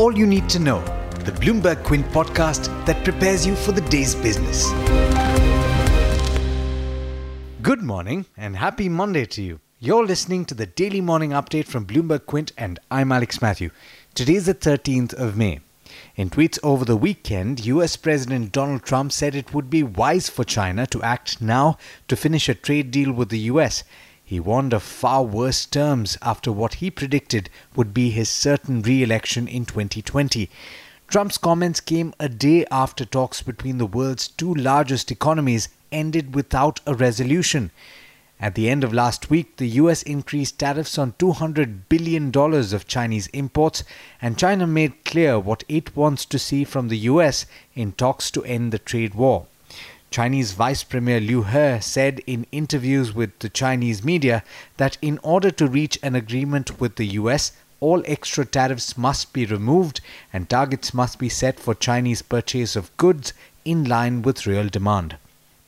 all you need to know, the Bloomberg Quint podcast that prepares you for the day's business. Good morning and happy Monday to you. You're listening to the daily morning update from Bloomberg Quint, and I'm Alex Matthew. Today is the 13th of May. In tweets over the weekend, US President Donald Trump said it would be wise for China to act now to finish a trade deal with the US. He warned of far worse terms after what he predicted would be his certain re election in 2020. Trump's comments came a day after talks between the world's two largest economies ended without a resolution. At the end of last week, the US increased tariffs on $200 billion of Chinese imports, and China made clear what it wants to see from the US in talks to end the trade war. Chinese Vice Premier Liu He said in interviews with the Chinese media that in order to reach an agreement with the US, all extra tariffs must be removed and targets must be set for Chinese purchase of goods in line with real demand.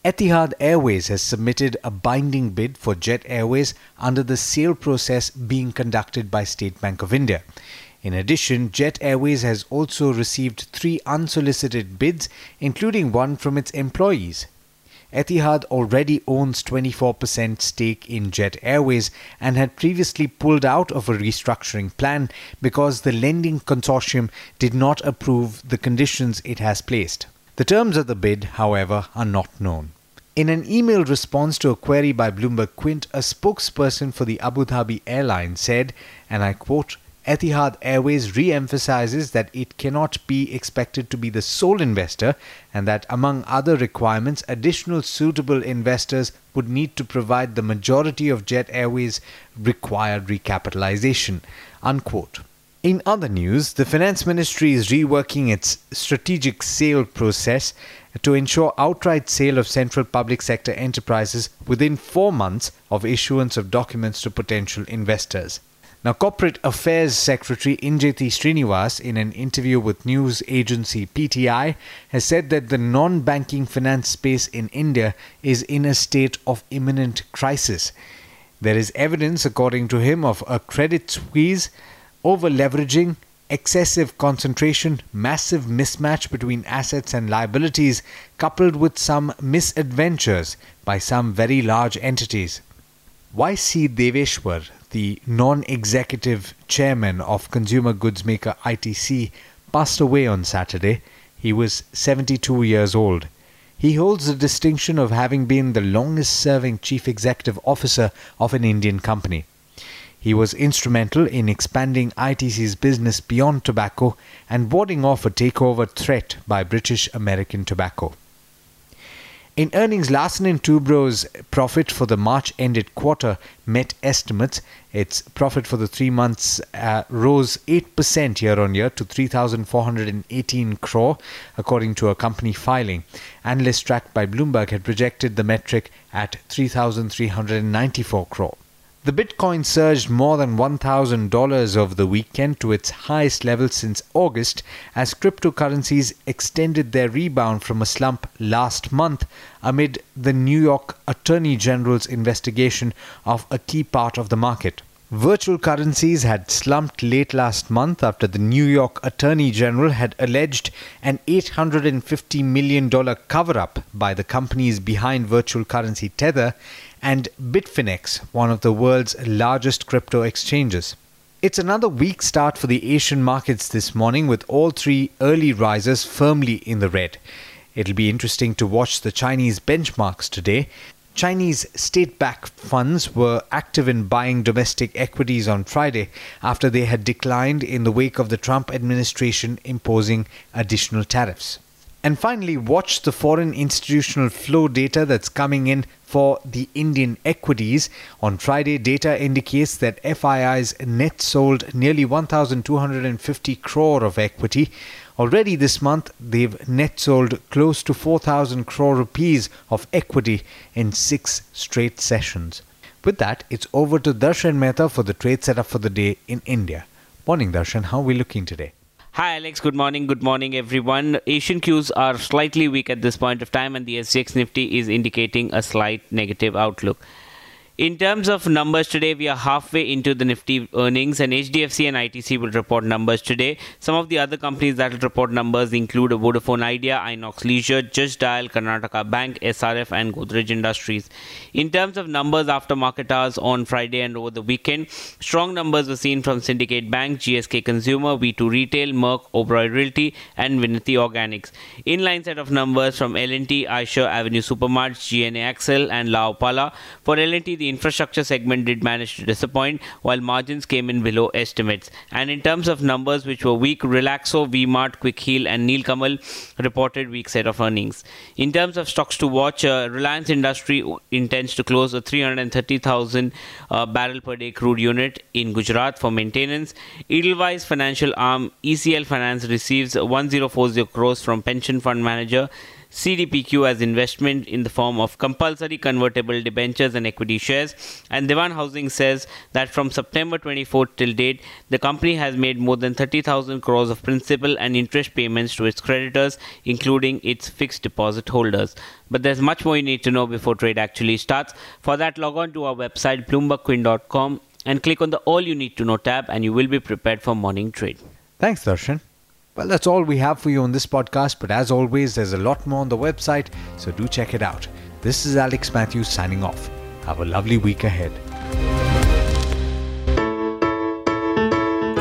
Etihad Airways has submitted a binding bid for Jet Airways under the sale process being conducted by State Bank of India. In addition, Jet Airways has also received three unsolicited bids, including one from its employees. Etihad already owns 24% stake in Jet Airways and had previously pulled out of a restructuring plan because the lending consortium did not approve the conditions it has placed. The terms of the bid, however, are not known. In an email response to a query by Bloomberg Quint, a spokesperson for the Abu Dhabi airline said, and I quote, Etihad Airways re emphasizes that it cannot be expected to be the sole investor and that, among other requirements, additional suitable investors would need to provide the majority of Jet Airways' required recapitalization. Unquote. In other news, the Finance Ministry is reworking its strategic sale process to ensure outright sale of central public sector enterprises within four months of issuance of documents to potential investors. Now, Corporate Affairs Secretary Injeti Srinivas, in an interview with news agency PTI, has said that the non banking finance space in India is in a state of imminent crisis. There is evidence, according to him, of a credit squeeze over leveraging, excessive concentration, massive mismatch between assets and liabilities, coupled with some misadventures by some very large entities. YC Deveshwar, the non executive chairman of consumer goods maker ITC, passed away on Saturday. He was 72 years old. He holds the distinction of having been the longest serving chief executive officer of an Indian company. He was instrumental in expanding ITC's business beyond tobacco and warding off a takeover threat by British American Tobacco. In earnings, Larsen & Toubro's profit for the March-ended quarter met estimates. Its profit for the three months uh, rose 8% year-on-year to 3,418 crore, according to a company filing. Analysts tracked by Bloomberg had projected the metric at 3,394 crore. The Bitcoin surged more than $1,000 over the weekend to its highest level since August as cryptocurrencies extended their rebound from a slump last month amid the New York Attorney General's investigation of a key part of the market. Virtual currencies had slumped late last month after the New York Attorney General had alleged an $850 million cover up by the companies behind virtual currency Tether and Bitfinex, one of the world's largest crypto exchanges. It's another weak start for the Asian markets this morning with all three early risers firmly in the red. It'll be interesting to watch the Chinese benchmarks today. Chinese state backed funds were active in buying domestic equities on Friday after they had declined in the wake of the Trump administration imposing additional tariffs. And finally, watch the foreign institutional flow data that's coming in for the Indian equities. On Friday, data indicates that FIIs net sold nearly 1,250 crore of equity. Already this month, they've net sold close to 4,000 crore rupees of equity in six straight sessions. With that, it's over to Darshan Mehta for the trade setup for the day in India. Morning, Darshan. How are we looking today? Hi, Alex. Good morning. Good morning, everyone. Asian cues are slightly weak at this point of time, and the SGX Nifty is indicating a slight negative outlook. In terms of numbers today, we are halfway into the Nifty earnings, and HDFC and ITC will report numbers today. Some of the other companies that will report numbers include Vodafone Idea, Inox Leisure, Just Dial, Karnataka Bank, SRF, and Godrej Industries. In terms of numbers after market hours on Friday and over the weekend, strong numbers were seen from Syndicate Bank, GSK Consumer, V2 Retail, Merck, Oberoi Realty, and Vinati Organics. Inline set of numbers from L&T, Eicher, Avenue Supermarts, GNA Axles, and La Opala. For L&T, the infrastructure segment did manage to disappoint, while margins came in below estimates. And in terms of numbers which were weak, Relaxo, VMart, Quick Heal, and Nilkamal reported weak set of earnings. In terms of stocks to watch, uh, Reliance Industry intends to close a 330,000 uh, barrel per day crude unit in Gujarat for maintenance. Edelweiss financial arm ECL Finance receives 1040 crores from pension fund manager CDPQ as investment in the form of compulsory convertible debentures and equity shares. And Dewan Housing says that from September 24 till date, the company has made more than 30,000 crores of principal and interest payments to its creditors, including its fixed deposit holders. But there's much more you need to know before trade actually starts. For that, log on to our website, bloombergquint.com, and click on the All You Need to Know tab, and you will be prepared for morning trade. Thanks, Darshan. Well, that's all we have for you on this podcast, but as always, there's a lot more on the website, so do check it out. This is Alex Matthews signing off. Have a lovely week ahead.